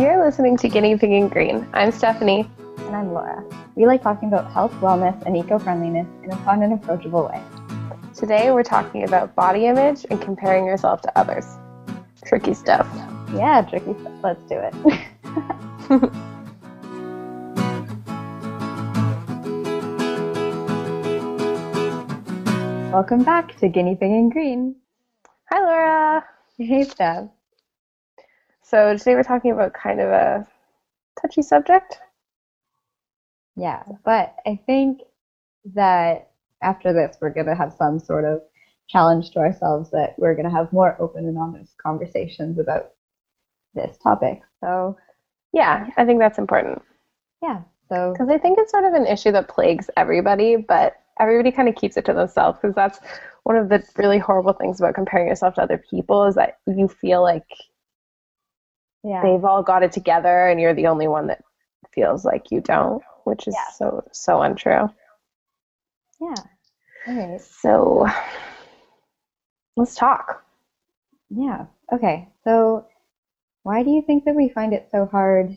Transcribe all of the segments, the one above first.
You're listening to Guinea Pig and Green. I'm Stephanie. And I'm Laura. We like talking about health, wellness, and eco friendliness in a fun and approachable way. Today we're talking about body image and comparing yourself to others. Tricky stuff. Yeah, tricky stuff. Let's do it. Welcome back to Guinea Pig and Green. Hi, Laura. Hey, Steph. So today we're talking about kind of a touchy subject. Yeah, but I think that after this, we're going to have some sort of challenge to ourselves that we're going to have more open and honest conversations about this topic. So, yeah, I think that's important. Yeah, so because I think it's sort of an issue that plagues everybody, but everybody kind of keeps it to themselves because that's one of the really horrible things about comparing yourself to other people is that you feel like yeah. they've all got it together and you're the only one that feels like you don't, which is yeah. so so untrue. Yeah. Okay. So let's talk. Yeah. Okay. So why do you think that we find it so hard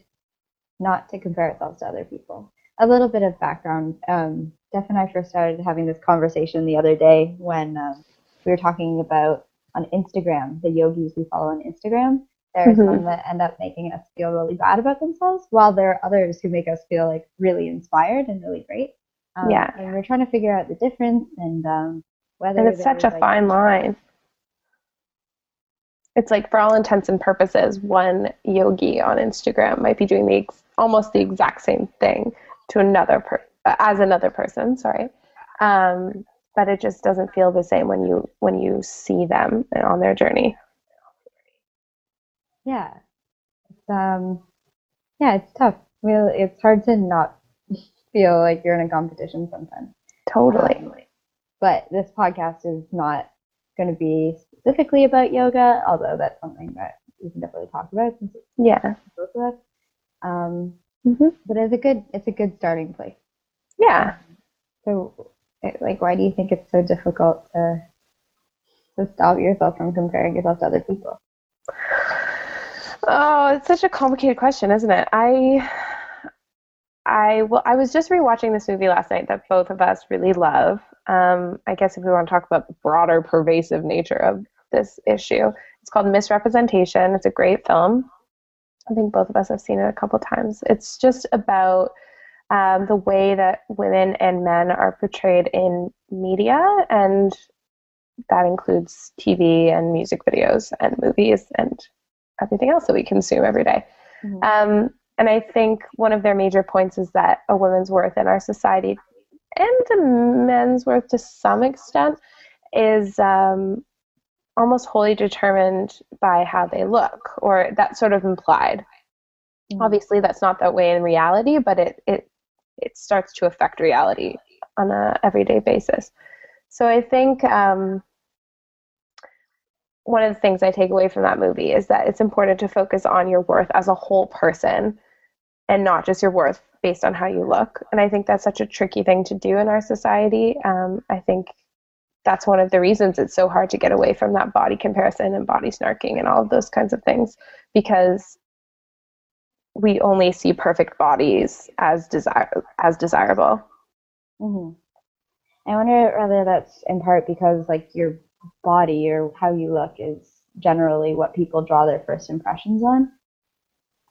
not to compare ourselves to other people? A little bit of background. Um, Steph and I first started having this conversation the other day when um, we were talking about on Instagram, the yogis we follow on Instagram. There's mm-hmm. some that end up making us feel really bad about themselves, while there are others who make us feel like really inspired and really great. Um, yeah. And we're trying to figure out the difference and um, whether. And it's such a like, fine line. It's like, for all intents and purposes, one yogi on Instagram might be doing the ex- almost the exact same thing to another person as another person, sorry. Um, but it just doesn't feel the same when you when you see them on their journey. Yeah, it's um, yeah, it's tough. Well, it's hard to not feel like you're in a competition sometimes. Totally. Um, but this podcast is not going to be specifically about yoga, although that's something that we can definitely talk about. since it's yeah. Both of us. Um, mm-hmm. But it's a good it's a good starting place. Yeah. So, like, why do you think it's so difficult to to stop yourself from comparing yourself to other people? Oh, it's such a complicated question, isn't it? I, I well, I was just rewatching this movie last night that both of us really love. Um, I guess if we want to talk about the broader, pervasive nature of this issue, it's called Miss Representation. It's a great film. I think both of us have seen it a couple times. It's just about um, the way that women and men are portrayed in media, and that includes TV and music videos and movies and everything else that we consume every day. Mm-hmm. Um, and I think one of their major points is that a woman's worth in our society, and a men's worth to some extent, is um, almost wholly determined by how they look, or that's sort of implied. Mm-hmm. Obviously, that's not that way in reality, but it, it it starts to affect reality on a everyday basis. So I think um, one of the things I take away from that movie is that it's important to focus on your worth as a whole person and not just your worth based on how you look. And I think that's such a tricky thing to do in our society. Um, I think that's one of the reasons it's so hard to get away from that body comparison and body snarking and all of those kinds of things because we only see perfect bodies as desire as desirable. Mm-hmm. I wonder whether that's in part because like your body or how you look is generally what people draw their first impressions on.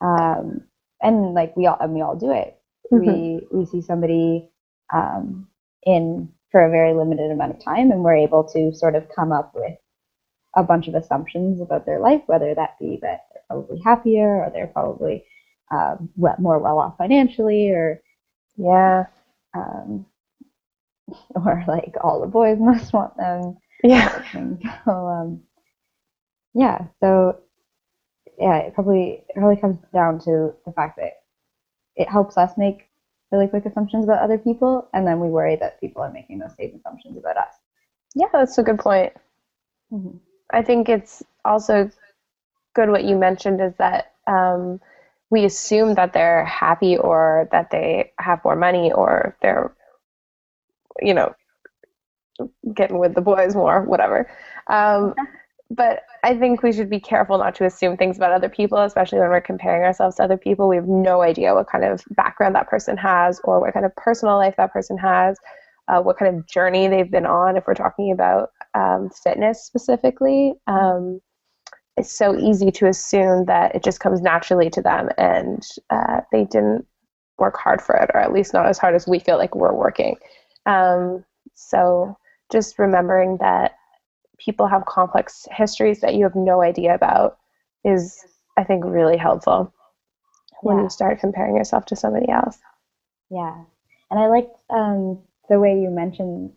Um, and like we all and we all do it. Mm-hmm. We we see somebody um, in for a very limited amount of time, and we're able to sort of come up with a bunch of assumptions about their life, whether that be that they're probably happier or they're probably uh, more well off financially, or yeah, um, or like all the boys must want them. Yeah. So, um, yeah. So yeah, it probably it probably comes down to the fact that it helps us make really quick assumptions about other people, and then we worry that people are making those same assumptions about us. Yeah, that's a good point. Mm-hmm. I think it's also good what you mentioned is that um, we assume that they're happy or that they have more money or they're, you know, getting with the boys more, whatever. Um, but I think we should be careful not to assume things about other people, especially when we're comparing ourselves to other people. We have no idea what kind of background that person has or what kind of personal life that person has, uh, what kind of journey they've been on, if we're talking about um, fitness specifically. Um, it's so easy to assume that it just comes naturally to them and uh, they didn't work hard for it, or at least not as hard as we feel like we're working. Um, so just remembering that people have complex histories that you have no idea about is, I think, really helpful when Yeah. you start comparing yourself to somebody else. Yeah, and I liked um, the way you mentioned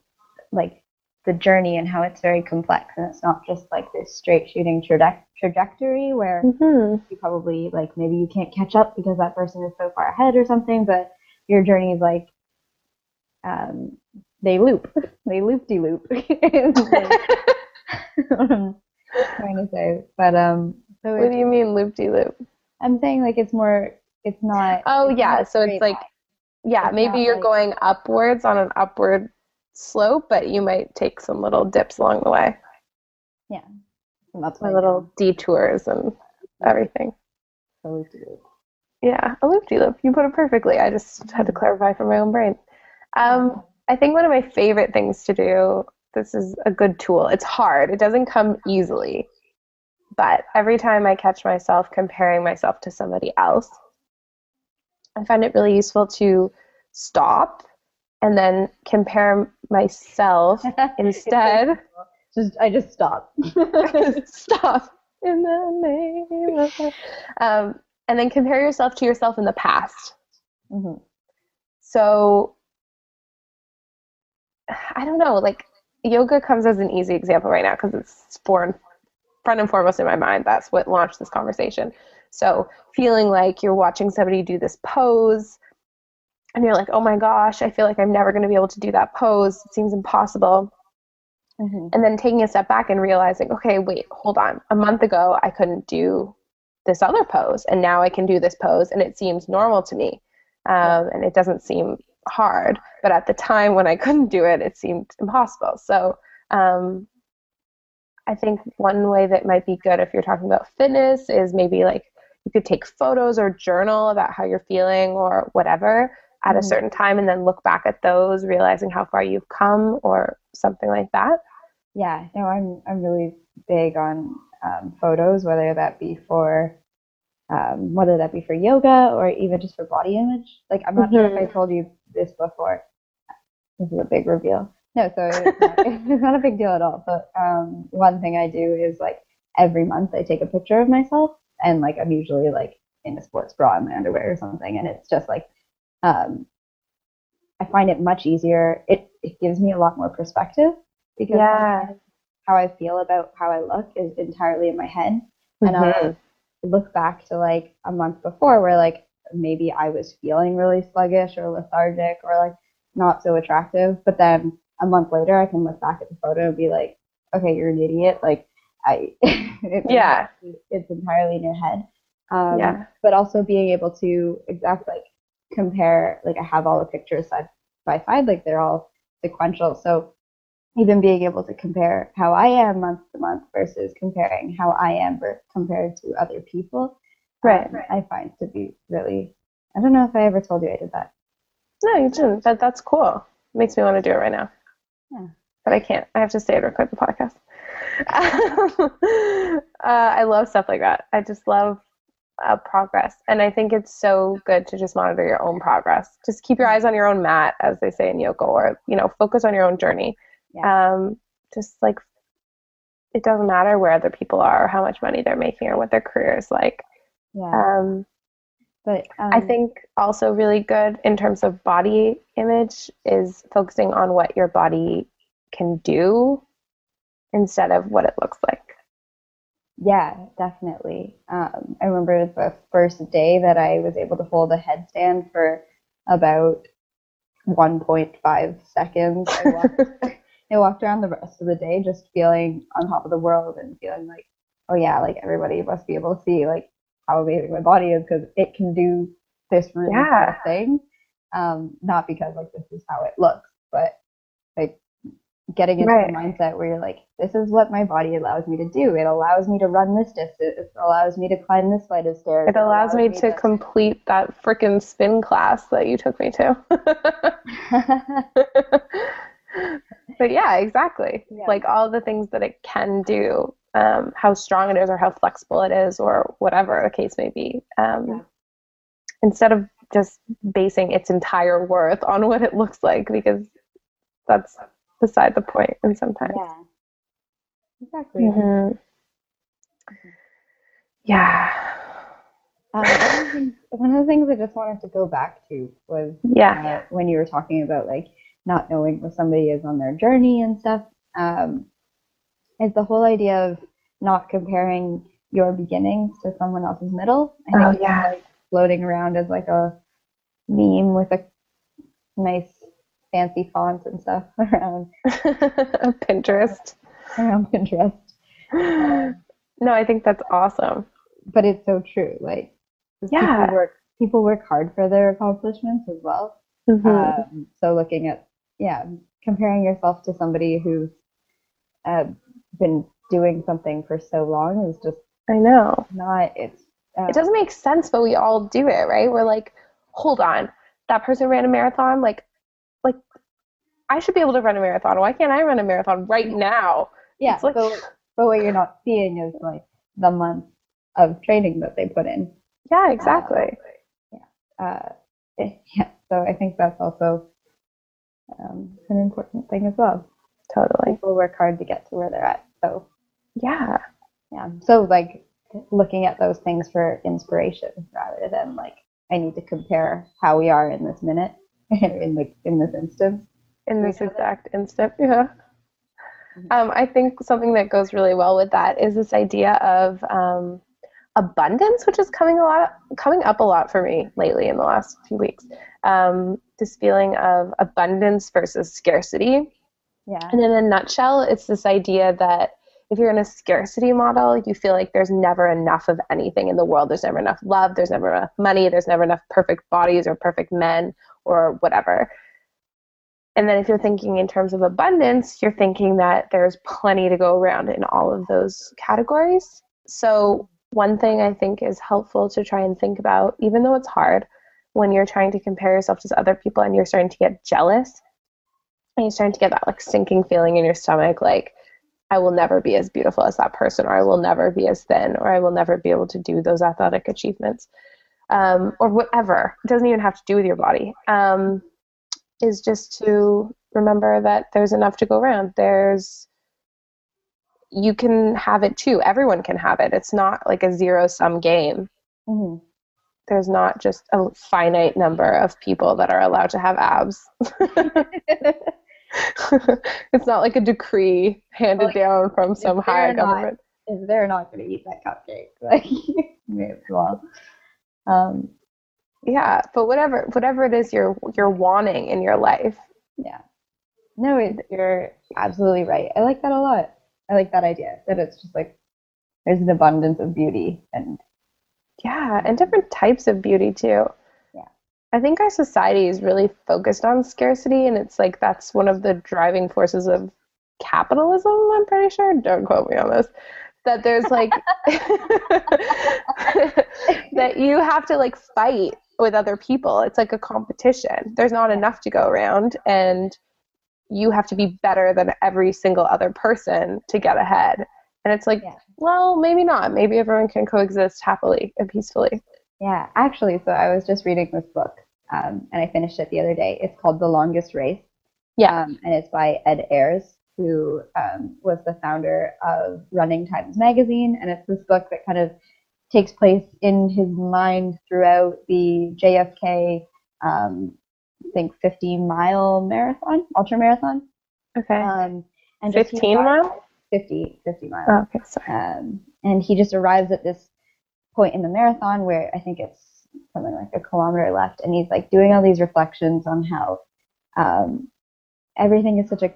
like the journey and how it's very complex, and it's not just like this straight shooting traje- trajectory where Mm-hmm. you probably like maybe you can't catch up because that person is so far ahead or something, but your journey is like um, they loop, they loop de loop. I'm trying to say, but um, so what do you mean loop de loop? I'm saying like it's more, it's not. Oh, it's yeah, not so it's like- line. Yeah, It's maybe you're like- going upwards on an upward slope, but you might take some little dips along the way, some ups or and little detours and everything. so loop de loop. Yeah, a loop de loop. You put it perfectly. I just had to clarify for my own brain. Um, I think one of my favorite things to do, this is a good tool. It's hard, it doesn't come easily. But every time I catch myself comparing myself to somebody else, I find it really useful to stop and then compare myself instead. just I just stop. stop in the name of um, and then compare yourself to yourself in the past. Mhm. So I don't know, like yoga comes as an easy example right now because it's for front and foremost in my mind. That's what launched this conversation. So feeling like you're watching somebody do this pose and you're like, oh my gosh, I feel like I'm never going to be able to do that pose. It seems impossible. Mhm. And then taking a step back and realizing, okay, wait, hold on. A month ago, I couldn't do this other pose, and now I can do this pose, and it seems normal to me. Um, and it doesn't seem hard. But at the time when I couldn't do it, it seemed impossible. So um, I think one way that might be good if you're talking about fitness is maybe like you could take photos or journal about how you're feeling or whatever at a Mhm. certain time and then look back at those, realizing how far you've come or something like that. Yeah, no, I'm I'm really big on um, photos, whether that be for um, whether that be for yoga or even just for body image. Like I'm not sure if I told you this before. This is a big reveal. No, so it's not, it's not a big deal at all. But um, one thing I do is like every month I take a picture of myself, and like I'm usually like in a sports bra and my underwear or something, and it's just like um, I find it much easier. It it gives me a lot more perspective because Yeah. how I feel about how I look is entirely in my head, and Mhm. I'll look back to like a month before where like maybe I was feeling really sluggish or lethargic or like not so attractive, but then a month later I can look back at the photo and be like, okay, you're an idiot. Like I, it's Yeah. entirely- it's entirely in your head. Um, Yeah. But also being able to exact like compare, like I have all the pictures side by side, like they're all sequential. So even being able to compare how I am month to month versus comparing how I am compared to other people, Right. um, I find to be really. I don't know if I ever told you I did that. No, you didn't. But that's cool. makes me want to do it right now. Yeah. But I can't. I have to stay and record the podcast. uh, I love stuff like that. I just love uh, progress. And I think it's so good to just monitor your own progress. Just keep your eyes on your own mat, as they say in yoga, or, you know, focus on your own journey. Um, just like, it doesn't matter where other people are or how much money they're making or what their career is like. Yeah, Um, but um, I think also really good in terms of body image is focusing on what your body can do instead of what it looks like. Yeah, definitely. Um, I remember the first day that I was able to hold a headstand for about 1.5 seconds. I walked, I walked around the rest of the day just feeling on top of the world and feeling like, oh yeah, like everybody must be able to see like how amazing my body is because it can do this really Yeah. cool thing. Um, not because like this is how it looks, but like getting into Right. the mindset where you're like, this is what my body allows me to do. It allows me to run this distance. It allows me to climb this flight of stairs. It allows me to complete that freaking spin class that you took me to. but yeah, exactly. Yeah. Like all the things that it can do, um, how strong it is, or how flexible it is, or whatever the case may be. Um, Yeah. Instead of just basing its entire worth on what it looks like, because that's beside the point. And sometimes, yeah. Exactly. Mhm. yeah, Um, one, of the things, one of the things I just wanted to go back to was yeah, uh, when you were talking about like not knowing where somebody is on their journey and stuff, um, is the whole idea of not comparing your beginnings to someone else's middle. I Oh, it's, yeah. like floating around as like a meme with a nice fancy font and stuff around Pinterest. around Pinterest. No, I think that's awesome. But it's so true. Like Yeah. people work people work hard for their accomplishments as well. Mhm. Um, so looking at yeah, comparing yourself to somebody who's uh, been doing something for so long is just I know. not. It's uh, It doesn't make sense, but we all do it, right? We're like, hold on, that person ran a marathon. Like, like I should be able to run a marathon. Why can't I run a marathon right now? yeah. it's like- so, but what you're not seeing is like the months of training that they put in. Yeah, exactly. Uh, yeah. So I think that's also um, an important thing as well. Totally. People work hard to get to where they're at. So Yeah. yeah. So like looking at those things for inspiration rather than like I need to compare how we are in this minute in the in this instance. In this exact instant. Yeah. Mhm. Um, I think something that goes really well with that is this idea of um, abundance, which is coming a lot, coming up a lot for me lately in the last few weeks. Um, this feeling of abundance versus scarcity. Yeah. And in a nutshell, it's this idea that if you're in a scarcity model, you feel like there's never enough of anything in the world. There's never enough love, there's never enough money, there's never enough perfect bodies or perfect men or whatever. And then if you're thinking in terms of abundance, you're thinking that there's plenty to go around in all of those categories. So, one thing I think is helpful to try and think about, even though it's hard, when you're trying to compare yourself to other people and you're starting to get jealous, and you're starting to get that like sinking feeling in your stomach, like I will never be as beautiful as that person, or I will never be as thin, or I will never be able to do those athletic achievements, um, or whatever. It doesn't even have to do with your body. Um, is just to remember that there's enough to go around. There's you can have it too. Everyone can have it. It's not like a zero sum game. hmm There's not just a finite number of people that are allowed to have abs. it's not like a decree handed Well, down from some higher not- government. if they're not going to eat that cupcake, like well. Um, Yeah, but whatever whatever it is you're you're wanting in your life. yeah. No, it, you're absolutely right. I like that a lot. I like that idea that it's just like there's an abundance of beauty and Yeah, and different types of beauty too. Yeah. I think our society is really focused on scarcity, and it's like that's one of the driving forces of capitalism, I'm pretty sure. Don't quote me on this. That there's like, that you have to like fight with other people. It's like a competition. There's not enough to go around, and you have to be better than every single other person to get ahead. And it's like, Yeah. well, maybe not. Maybe everyone can coexist happily and peacefully. yeah, actually, so I was just reading this book um, and I finished it the other day. It's called The Longest Race. Yeah. Um, and it's by Ed Ayres, who um, was the founder of Running Times Magazine. And it's this book that kind of takes place in his mind throughout the JFK, um, think, 50 mile marathon, ultra marathon. Okay. Um, and 15 arrives- mile? 50, 50 miles. Oh, okay, sorry. Um, and he just arrives at this point in the marathon where I think it's something like a kilometer left, and he's like doing all these reflections on how um, everything is such a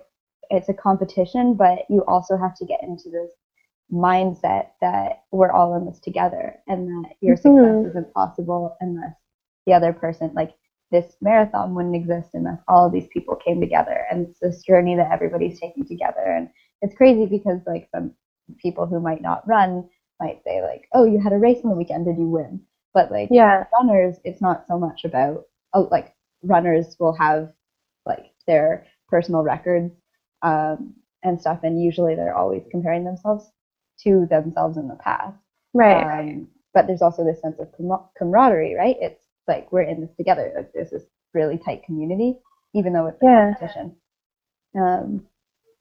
it's a competition, but you also have to get into this mindset that we're all in this together, and that your Mhm. success isn't possible unless the other person like this marathon wouldn't exist unless all of these people came together and it's this journey that everybody's taking together and it's crazy because like some people who might not run might say like oh you had a race on the weekend did you win but like Yeah. runners it's not so much about oh like runners will have like their personal records um, and stuff and usually they're always comparing themselves to themselves in the past Right. um, but there's also this sense of camaraderie, right? It's like we're in this together. Like there's this really tight community, even though it's a Yeah. competition. Um,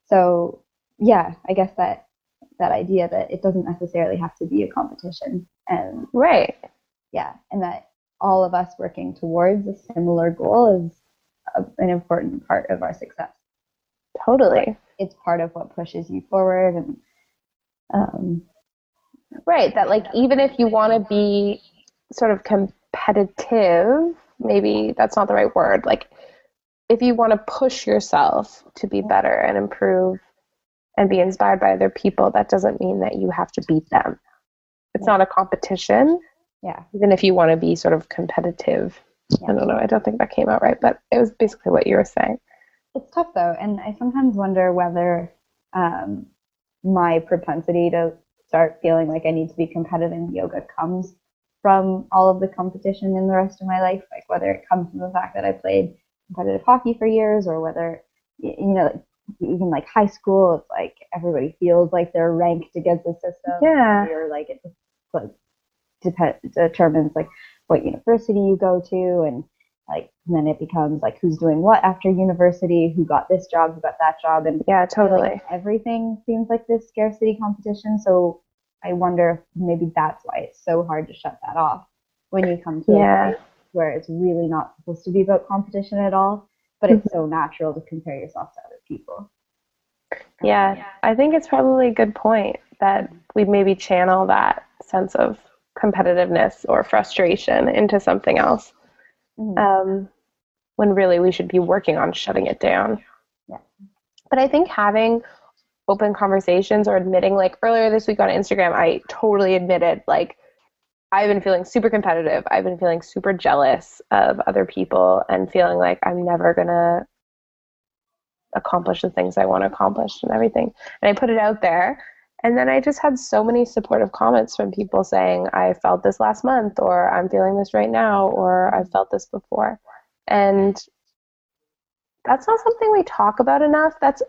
so yeah, I guess that that idea that it doesn't necessarily have to be a competition, and right. yeah, and that all of us working towards a similar goal is a, an important part of our success. Totally. It's part of what pushes you forward, and um, Right. That like even if you want to be sort of competitive, maybe that's not the right word. Like if you want to push yourself to be better and improve and be inspired by other people, that doesn't mean that you have to beat them. It's not a competition, yeah, even if you want to be sort of competitive. I don't know. I don't think that came out right, but it was basically what you were saying. It's tough though, and I sometimes wonder whether um, my propensity to start feeling like I need to be competitive in yoga comes from all of the competition in the rest of my life, like whether it comes from the fact that I played competitive hockey for years, or whether you know, like, even like high school, it's like everybody feels like they're ranked against the system, Yeah. or like it just like depend, determines like what university you go to and like and then it becomes like who's doing what after university who got this job who got that job and Yeah, totally. like everything seems like this scarcity competition so i wonder if maybe that's why it's so hard to shut that off when you come to Yeah. a place where it's really not supposed to be about competition at all but Mm-hmm. it's so natural to compare yourself to other people Yeah, I think it's probably a good point that we maybe channel that sense of competitiveness or frustration into something else Mhm. um, when really we should be working on shutting it down. Yeah. But I think having open conversations or admitting, like earlier this week on Instagram, I totally admitted, like, I've been feeling super competitive. I've been feeling super jealous of other people and feeling like I'm never going to accomplish the things I want to accomplish and everything. And I put it out there. And then I just had so many supportive comments from people saying, I felt this last month, or I'm feeling this right now, or I've felt this before. And that's not something we talk about enough. That's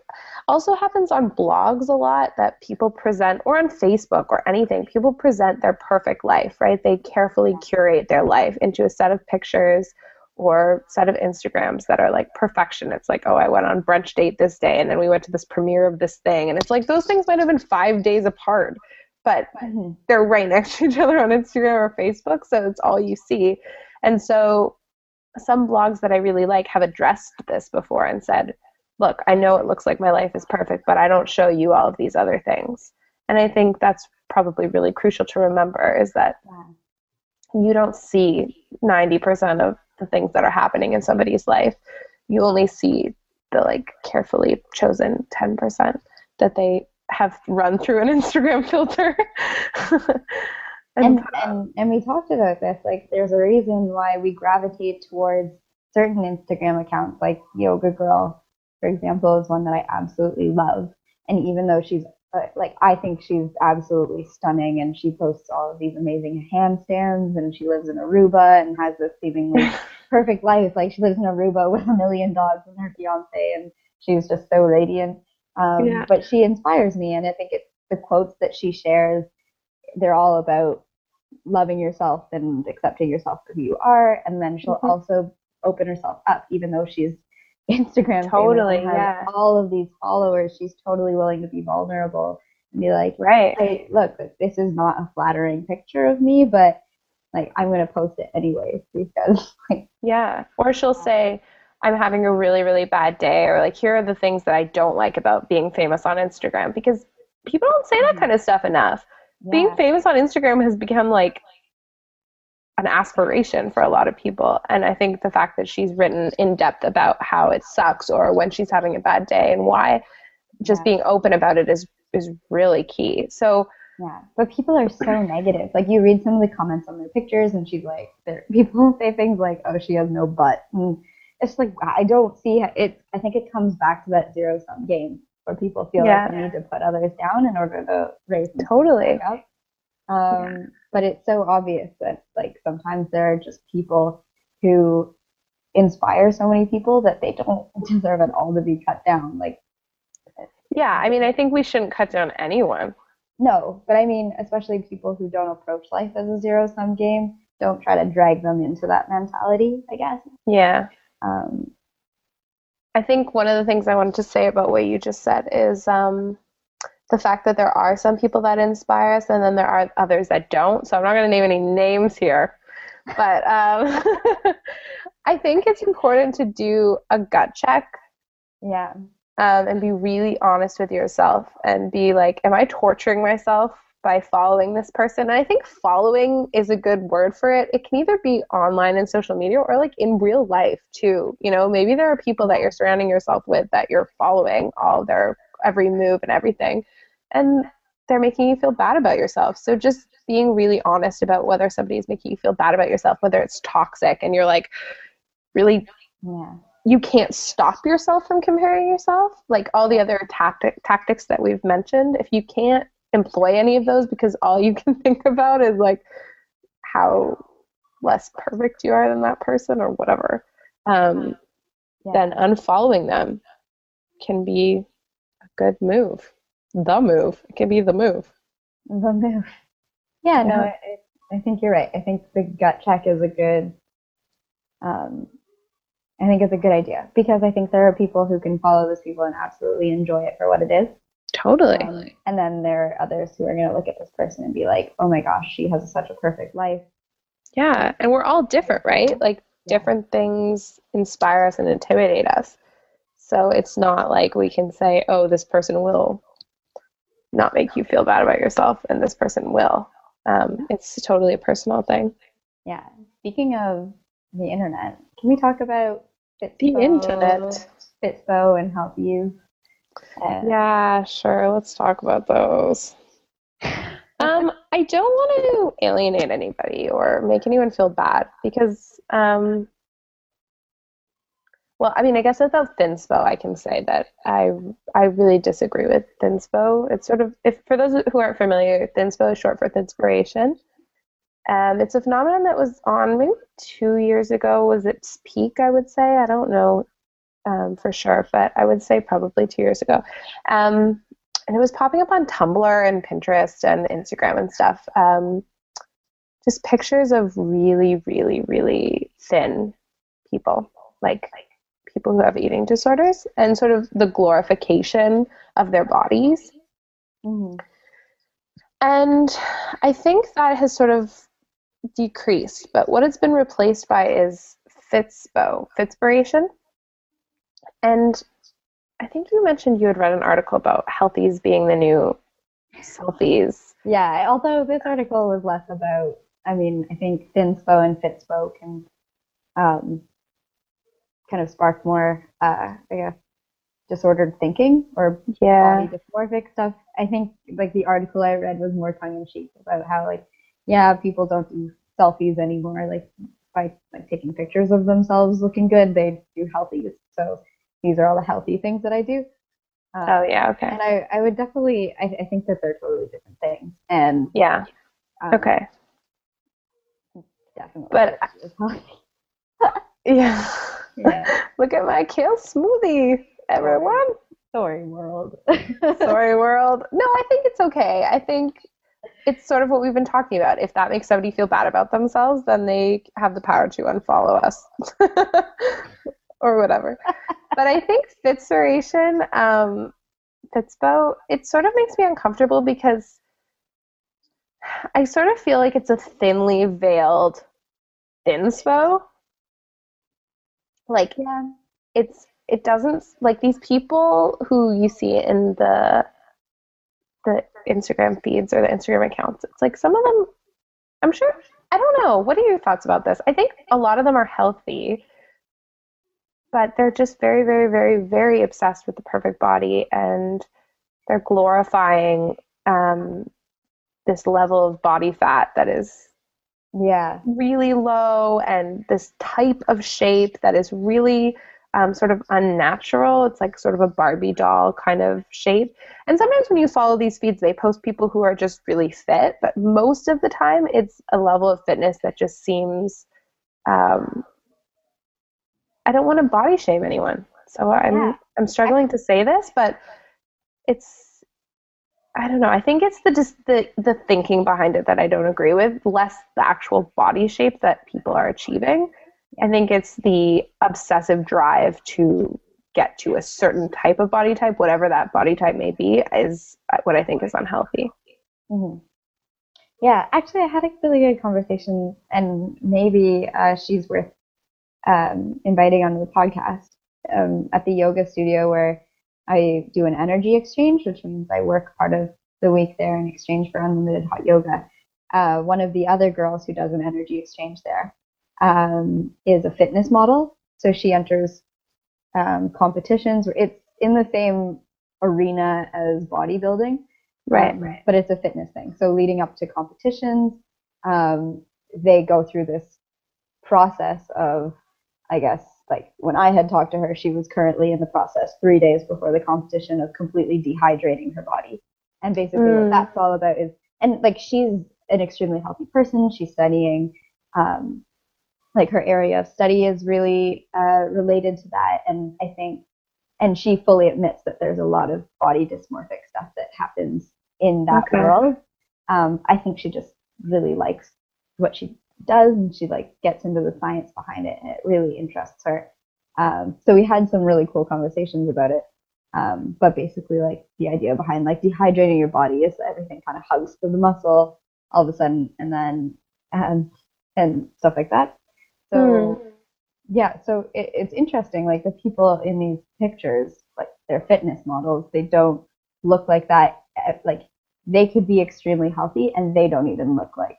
also happens on blogs a lot that people present, or on Facebook or anything. People present their perfect life, right? They carefully curate their life into a set of pictures or set of Instagrams that are like perfection. It's like, oh, I went on brunch date this day, and then we went to this premiere of this thing, and it's like those things might have been five days apart, but Mhm. they're right next to each other on Instagram or Facebook, so it's all you see. And so some blogs that I really like have addressed this before and said, look, I know it looks like my life is perfect, but I don't show you all of these other things. And I think that's probably really crucial to remember is that Yeah. you don't see 90% of the things that are happening in somebody's life. You only see the like carefully chosen 10% that they have run through an Instagram filter. and, and and we talked about this like there's a reason why we gravitate towards certain instagram accounts like yoga girl for example is one that i absolutely love. And even though she's uh, like i think she's absolutely stunning and she posts all of these amazing handstands and she lives in aruba and has this seemingly perfect life. Like she lives in aruba with a million dogs and her fiance and she's just so radiant. Um, Yeah. but she inspires me and i think it's the quotes that she shares they're all about loving yourself and accepting yourself for who you are. And then she'll Mhm. also open herself up, even though she's Instagram Totally, has yeah. all of these followers. She's totally willing to be vulnerable and be like, right. "Hey, look, this is not a flattering picture of me, but like I'm gonna post it anyways because like Yeah. Or she'll say, I'm having a really, really bad day, or like, here are the things that I don't like about being famous on Instagram because people don't say that Mhm. kind of stuff enough. Being famous on Instagram has become like an aspiration for a lot of people. And I think the fact that she's written in depth about how it sucks or when she's having a bad day and why, just Yeah. being open about it is is really key. So Yeah, but people are so negative. Like you read some of the comments on their pictures, and she's like, there, people say things like, "Oh, she has no butt," and it's like I don't see it. I think it comes back to that zero sum game where people feel Yeah. like they need to put others down in order to raise themselves Totally. up. Um, But it's so obvious that like sometimes there are just people who inspire so many people that they don't deserve at all to be cut down. Like Yeah, I mean, I think we shouldn't cut down anyone. No, but I mean, especially people who don't approach life as a zero sum game, don't try to drag them into that mentality, I guess. Yeah. Um, I think one of the things I wanted to say about what you just said is um, the fact that there are some people that inspire us, and then there are others that don't. So I'm not going to name any names here, but um, I think it's important to do a gut check yeah. um, and be really honest with yourself and be like, am I torturing myself by following this person? And I think following is a good word for it. It can either be online and social media or like in real life too. You know, maybe there are people that you're surrounding yourself with that you're following all their every move and everything. And they're making you feel bad about yourself. So just being really honest about whether somebody is making you feel bad about yourself, whether it's toxic and you're like really Yeah. you can't stop yourself from comparing yourself like all the other tactic tactics that we've mentioned if you can't employ any of those because all you can think about is like how less perfect you are than that person or whatever um, Yeah. then unfollowing them can be a good move the move it can be the move The move. Yeah, no, Yeah. I, I think you're right. I think the gut check is a good, um, I think it's a good idea because I think there are people who can follow those people and absolutely enjoy it for what it is. Totally Um, and then there are others who are going to look at this person and be like, oh my gosh, she has such a perfect life. yeah and we're all different right like different things inspire us and intimidate us. So it's not like we can say, oh, this person will not make you feel bad about yourself and this person will. Um, it's totally a personal thing. Yeah. Speaking of the internet, can we talk about Fitspo, The internet. Fitspo and Help You? Uh, Yeah, sure. Let's talk about those. Um, I don't want to alienate anybody or make anyone feel bad because, um, well, I mean, I guess about Thinspo, I can say that I I really disagree with Thinspo. It's sort of if for those who aren't familiar, Thinspo is short for Thinspiration. Um, it's a phenomenon that was on maybe two years ago. Was its peak? I would say. I don't know um, for sure, but I would say probably two years ago. Um, and it was popping up on Tumblr and Pinterest and Instagram and stuff. Um, just pictures of really, really, really thin people, like people who have eating disorders, and sort of the glorification of their bodies. mhm. And I think that has sort of decreased, but what it's been replaced by is Fitspo, Fitspiration. And I think you mentioned you had read an article about healthies being the new selfies. Yeah, although this article was less about, I mean, I think Thinspo and Fitspo can um, kind of spark more, uh, I guess, disordered thinking or Yeah. body dysmorphic stuff. I think like the article I read was more tongue in cheek about how like yeah, people don't do selfies anymore. Like by like taking pictures of themselves looking good, they do healthies. So these are all the healthy things that I do. Um, Oh, yeah, okay. And I, I would definitely, I, I think that they're totally different things. And Yeah, um, okay. definitely. But-. Yeah. yeah. Look at my kale smoothie, everyone. Sorry, world. Sorry, world. No, I think it's okay. I think it's sort of what we've been talking about. If that makes somebody feel bad about themselves, then they have the power to unfollow us or whatever. But I think Fitspiration, um, Fitspo, it sort of makes me uncomfortable because I sort of feel like it's a thinly veiled Thinspo. Like yeah. it's it doesn't like these people who you see in the the Instagram feeds or the Instagram accounts. It's like some of them I'm sure I don't know. What are your thoughts about this? I think a lot of them are healthy, but they're just very very very very obsessed with the perfect body and they're glorifying um this level of body fat that is yeah really low and this type of shape that is really um, sort of unnatural. It's like sort of a Barbie doll kind of shape. And sometimes when you follow these feeds, they post people who are just really fit, but most of the time it's a level of fitness that just seems. Um, I don't want to body shame anyone, so I'm yeah. I'm struggling to say this, but it's I don't know. I think it's the just the the thinking behind it that I don't agree with, less the actual body shape that people are achieving. I think it's the obsessive drive to get to a certain type of body type, whatever that body type may be, is what I think is unhealthy. Mm-hmm. Yeah, actually, I had a really good conversation, and maybe uh, she's worth um, inviting onto the podcast um, at the yoga studio where I do an energy exchange, which means I work part of the week there in exchange for unlimited hot yoga. Uh, one of the other girls who does an energy exchange there um, is a fitness model. So she enters um, competitions. It's in the same arena as bodybuilding, right? Um, right. But it's a fitness thing. So leading up to competitions, um, they go through this process of, I guess, like when I had talked to her, she was currently in the process three days before the competition of completely dehydrating her body. And basically, mm. what that's all about is, and like she's an extremely healthy person. She's studying um, like her area of study is really uh, related to that. And I think, and she fully admits that there's a lot of body dysmorphic stuff that happens in that okay. world. Um, I think she just really likes what she does and she like gets into the science behind it and it really interests her. Um, so we had some really cool conversations about it. Um, but basically like the idea behind like dehydrating your body is that everything kind of hugs to the muscle all of a sudden and then um, and stuff like that. So mm. yeah, so it, it's interesting. Like the people in these pictures, like they're fitness models, they don't look like that. Eh, like they could be extremely healthy, and they don't even look like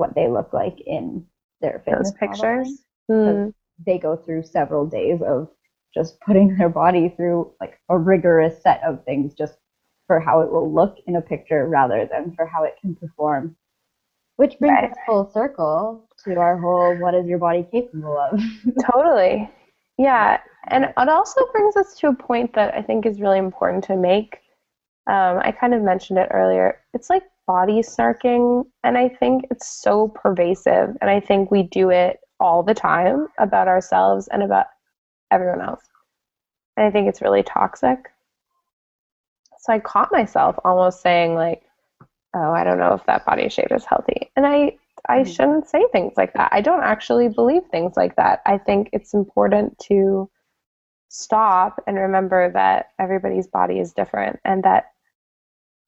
what they look like in their fitness Those pictures. Mm. They go through several days of just putting their body through like a rigorous set of things just for how it will look in a picture rather than for how it can perform which brings right. us full circle to our whole what is your body capable of? totally. Yeah. And it also brings us to a point that I think is really important to make. Um, I kind of mentioned it earlier. It's like body snarking, and I think it's so pervasive, and I think we do it all the time about ourselves and about everyone else. And I think it's really toxic. So I caught myself almost saying, like, oh, I don't know if that body shape is healthy. And I I mm-hmm. shouldn't say things like that. I don't actually believe things like that. I think it's important to stop and remember that everybody's body is different and that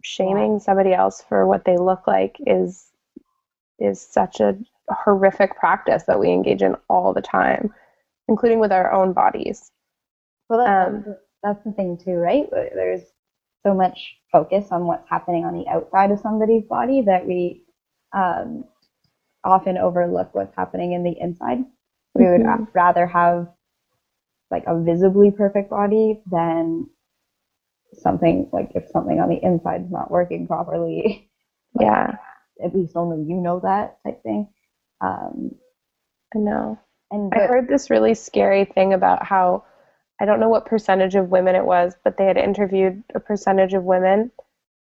shaming somebody else for what they look like is is such a horrific practice that we engage in all the time, including with our own bodies. Well, that's, um, that's the thing too, right? There's so much focus on what's happening on the outside of somebody's body that we um, often overlook what's happening in the inside. We would mm-hmm. rather have like a visibly perfect body than something like if something on the inside is not working properly. Like, yeah. At least only you know that type thing. Um, I know. And but, I heard this really scary thing about how I don't know what percentage of women it was, but they had interviewed a percentage of women.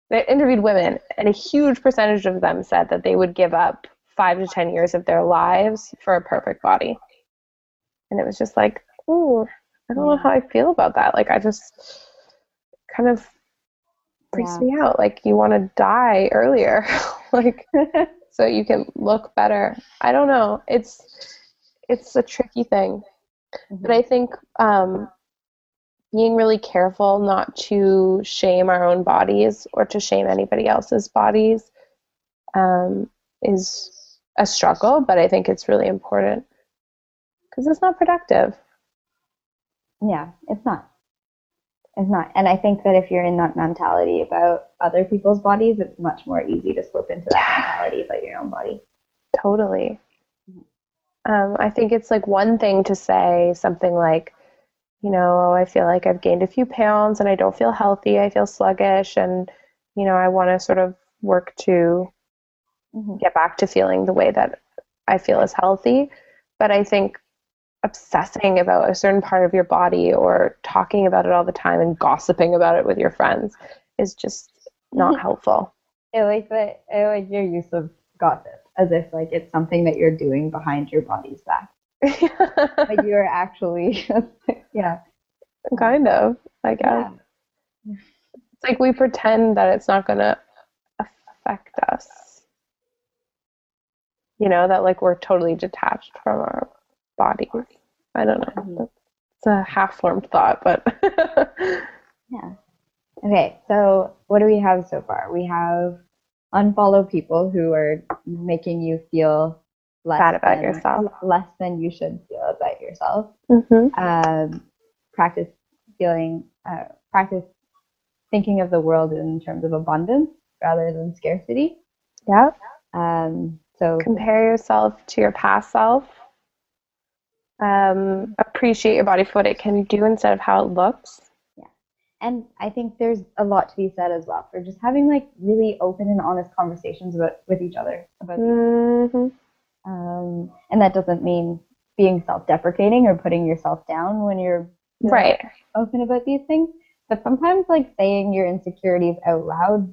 They interviewed women, and a huge percentage of them said that they would give up five to ten years of their lives for a perfect body. And it was just like, oh, I don't know how I feel about that. Like, I just kind of freaks yeah. me out. Like, you want to die earlier, like, so you can look better. I don't know. It's it's a tricky thing, mm-hmm. but I think um, being really careful not to shame our own bodies or to shame anybody else's bodies um, is a struggle, but I think it's really important because it's not productive. Yeah, it's not. It's not. And I think that if you're in that mentality about other people's bodies, it's much more easy to slip into that mentality about your own body. Totally. Mm-hmm. Um, I think it's like one thing to say something like, you know, I feel like I've gained a few pounds and I don't feel healthy. I feel sluggish and, you know, I want to sort of work to Mm-hmm. get back to feeling the way that I feel is healthy. But I think obsessing about a certain part of your body or talking about it all the time and gossiping about it with your friends is just not helpful. I like that. I like your use of gossip as if like it's something that you're doing behind your body's back. Like you're actually, yeah, kind of, I guess. yeah, It's like we pretend that it's not going to affect us. You know, that like we're totally detached from our bodies. I don't know. Mhm. It's a half formed thought, but yeah. Okay, so what do we have so far? We have unfollow people who are making you feel less Bad about than, yourself. less than you should feel about yourself. hmm um, practice feeling, uh, practice thinking of the world in terms of abundance rather than scarcity. yeah. Um, so Compare yourself to your past self. Um, appreciate your body for what it can do instead of how it looks. Yeah. And I think there's a lot to be said as well for just having like really open and honest conversations about with each other about these hmm Um, and that doesn't mean being self-deprecating or putting yourself down when you're you're Right. open about these things. But sometimes, like saying your insecurities out loud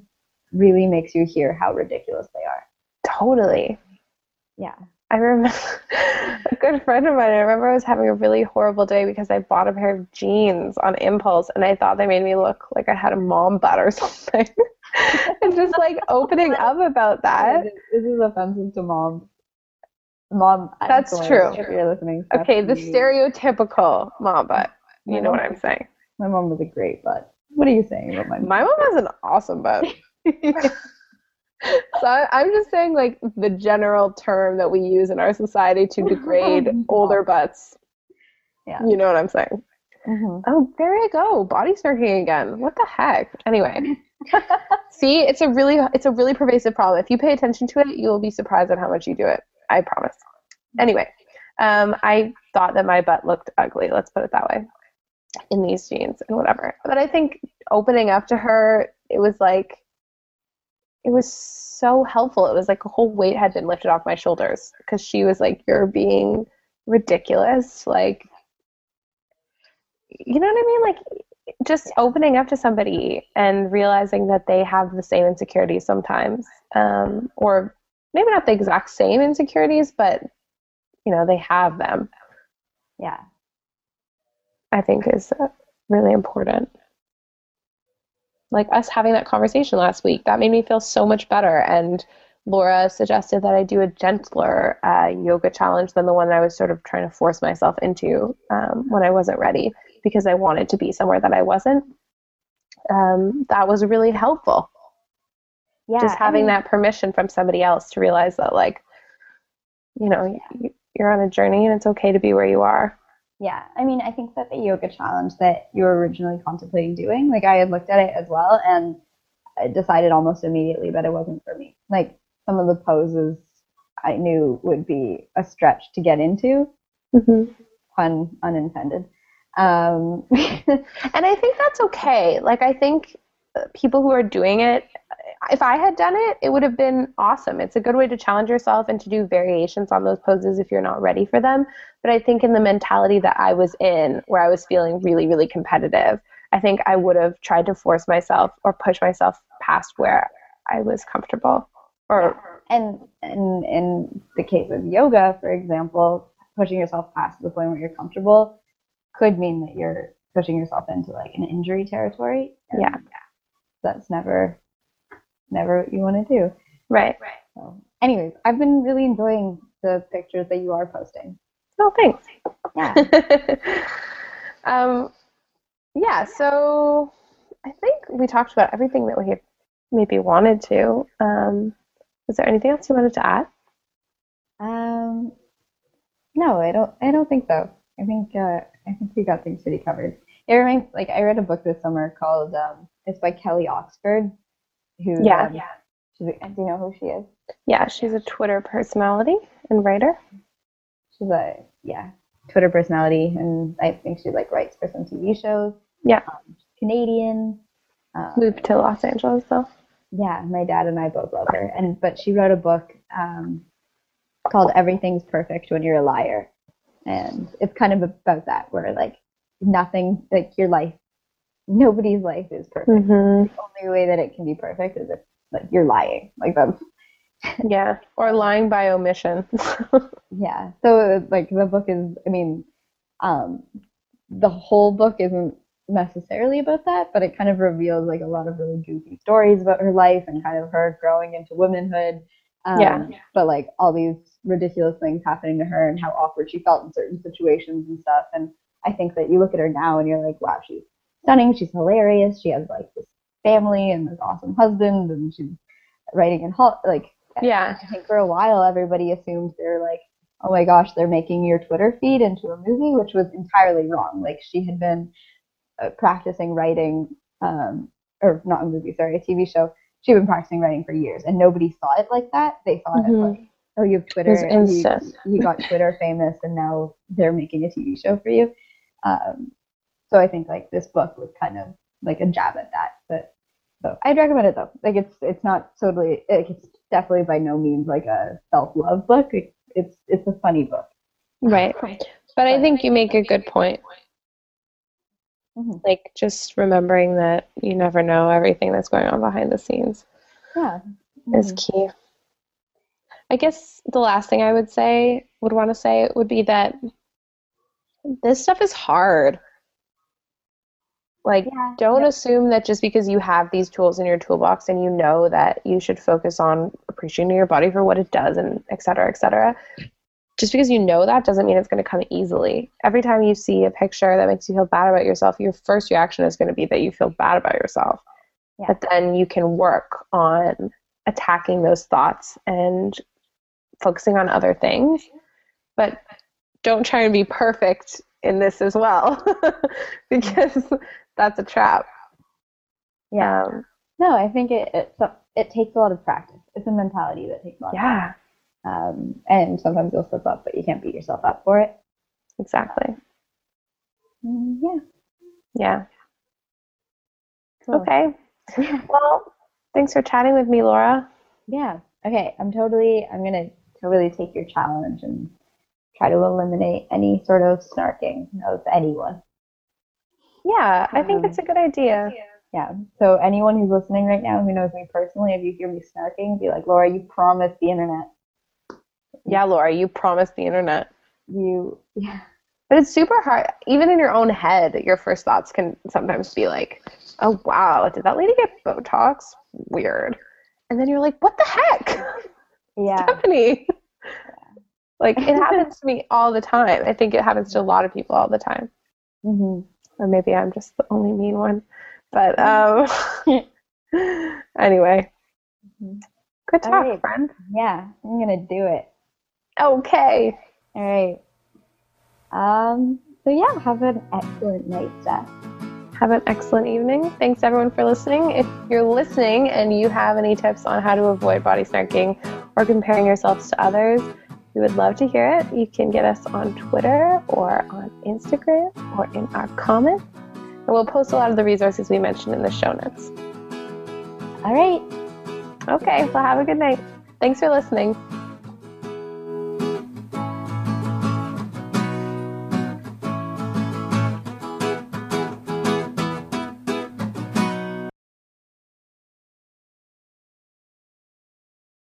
really makes you hear how ridiculous they are. Totally. Yeah. I remember a good friend of mine. I remember I was having a really horrible day because I bought a pair of jeans on impulse and I thought they made me look like I had a mom butt or something. and just like opening up about that. This is offensive to mom. Mom, I'm That's true. If you're listening, Okay, the stereotypical mom butt. You know what I'm saying. My mom was a great butt. What are you saying about my Mom? My mom has an awesome butt. So I'm just saying, like, the general term that we use in our society to degrade older butts. Yeah. You know what I'm saying? Mhm. Oh, there you go. Body snarking again. What the heck? Anyway. See, it's a really it's a really pervasive problem. If you pay attention to it, you'll be surprised at how much you do it. I promise. Anyway, um, I thought that my butt looked ugly, let's put it that way. In these jeans and whatever. But I think opening up to her, it was like it was so helpful. It was like a whole weight had been lifted off my shoulders because she was like, You're being ridiculous. Like you know what I mean? Like just opening up to somebody and realizing that they have the same insecurities sometimes, um, or maybe not the exact same insecurities, but you know they have them. Yeah. I think is uh, really important. Like us having that conversation last week, that made me feel so much better. And Laura suggested that I do a gentler uh, yoga challenge than the one I was sort of trying to force myself into um, when I wasn't ready because I wanted to be somewhere that I wasn't. Um, that was really helpful. Yeah. Just I having mean, that permission from somebody else to realize that, like, you know, you're on a journey and it's okay to be where you are. Yeah, I mean, I think that the yoga challenge that you were originally contemplating doing, like I had looked at it as well and I decided almost immediately that it wasn't for me. Like some of the poses I knew would be a stretch to get into, Mm-hmm. pun unintended. Um, And I think that's okay. Like, I think uh, people who are doing it, if I had done it, it would have been awesome. It's a good way to challenge yourself and to do variations on those poses if you're not ready for them. But I think in the mentality that I was in, where I was feeling really, really competitive, I think I would have tried to force myself or push myself past where I was comfortable. Or, and and in the case of yoga, for example, pushing yourself past the point where you're comfortable could mean that you're pushing yourself into like an injury territory. Yeah. That's never never what you want to do. right. Right. So, anyways, I've been really enjoying the pictures that you are posting. Oh, thanks. Yeah. um, yeah, so I think we talked about everything that we had maybe wanted to. Um, is there anything else you wanted to add? um, no, I don't. I don't think so. I think uh, I think we got things pretty covered. It reminds like I read a book this summer called um, it's by Kelly Oxford. Who Yeah. um, she's a, do you know who she is? Yeah, she's a Twitter personality and writer. She's a yeah Twitter personality, and I think she like writes for some TV shows. Yeah. Um, she's Canadian. Um, Moved to Los Angeles though. Yeah, my dad and I both love her. And but she wrote a book um, called Everything's Perfect When You're a Liar. And it's kind of about that, where like nothing like your life nobody's life is perfect. Mm-hmm. The only way that it can be perfect is if like you're lying. Like that's Yeah. Or lying by omission. yeah. So like the book is I mean, um the whole book isn't necessarily about that, but it kind of reveals like a lot of really goofy stories about her life and kind of her growing into womanhood. Um, Yeah. But like all these ridiculous things happening to her and how awkward she felt in certain situations and stuff. And I think that you look at her now and you're like, wow, she's stunning. She's hilarious. She has like this family and this awesome husband, and she's writing in hol- like. Yeah. I think for a while everybody assumed they're like, oh my gosh, they're making your Twitter feed into a movie, which was entirely wrong. Like she had been uh, practicing writing, um, or not a movie, sorry, a TV show. She'd been practicing writing for years, and nobody saw it like that. They saw it as Mhm. like, oh, you have Twitter, and you, you got Twitter famous, and now they're making a TV show for you. Um, so I think like this book was kind of like a jab at that. But so I'd recommend it though. Like it's it's not totally like it's definitely by no means like a self love book. It, it's it's a funny book. Right. But I think you make a good point. Mhm. Like just remembering that you never know everything that's going on behind the scenes Yeah. is Mhm. key. I guess the last thing I would say, would want to say, would be that this stuff is hard. Like, Yeah. don't assume that just because you have these tools in your toolbox and you know that you should focus on appreciating your body for what it does and et cetera, et cetera. Just because you know that doesn't mean it's going to come easily. Every time you see a picture that makes you feel bad about yourself, your first reaction is going to be that you feel bad about yourself. Yeah. But then you can work on attacking those thoughts and focusing on other things. But don't try and be perfect in this as well because that's a trap. Yeah. Um, No, I think it it it takes a lot of practice. It's a mentality that takes a lot. Of yeah, Um, and sometimes you'll slip up, but you can't beat yourself up for it. exactly. Mm, yeah. Yeah. Cool. Okay. Well, thanks for chatting with me, Laura. Yeah. Okay. I'm totally. I'm gonna totally take your challenge and try to eliminate any sort of snarking of anyone. Yeah, I think Um, that's a good idea. Yeah. So anyone who's listening right now who knows me personally, if you hear me snarking, be like, Laura, you promised the internet. Yeah, Laura, you promised the internet. You. Yeah. But it's super hard. Even in your own head, your first thoughts can sometimes be like, oh, wow, did that lady get Botox? Weird. And then you're like, what the heck? Yeah. Stephanie. Yeah. Like, it happens to me all the time. I think it happens to a lot of people all the time. hmm Or maybe I'm just the only mean one. But um, anyway, Mhm. good talk, right. friend. Yeah. I'm gonna do it. Okay. All right. Um. So yeah, have an excellent night, Steph. Have an excellent evening. Thanks everyone for listening. If you're listening and you have any tips on how to avoid body snarking or comparing yourselves to others, we would love to hear it. You can get us on Twitter or on Instagram or in our comments. And we'll post a lot of the resources we mentioned in the show notes. All right. Okay, well, have a good night. Thanks for listening.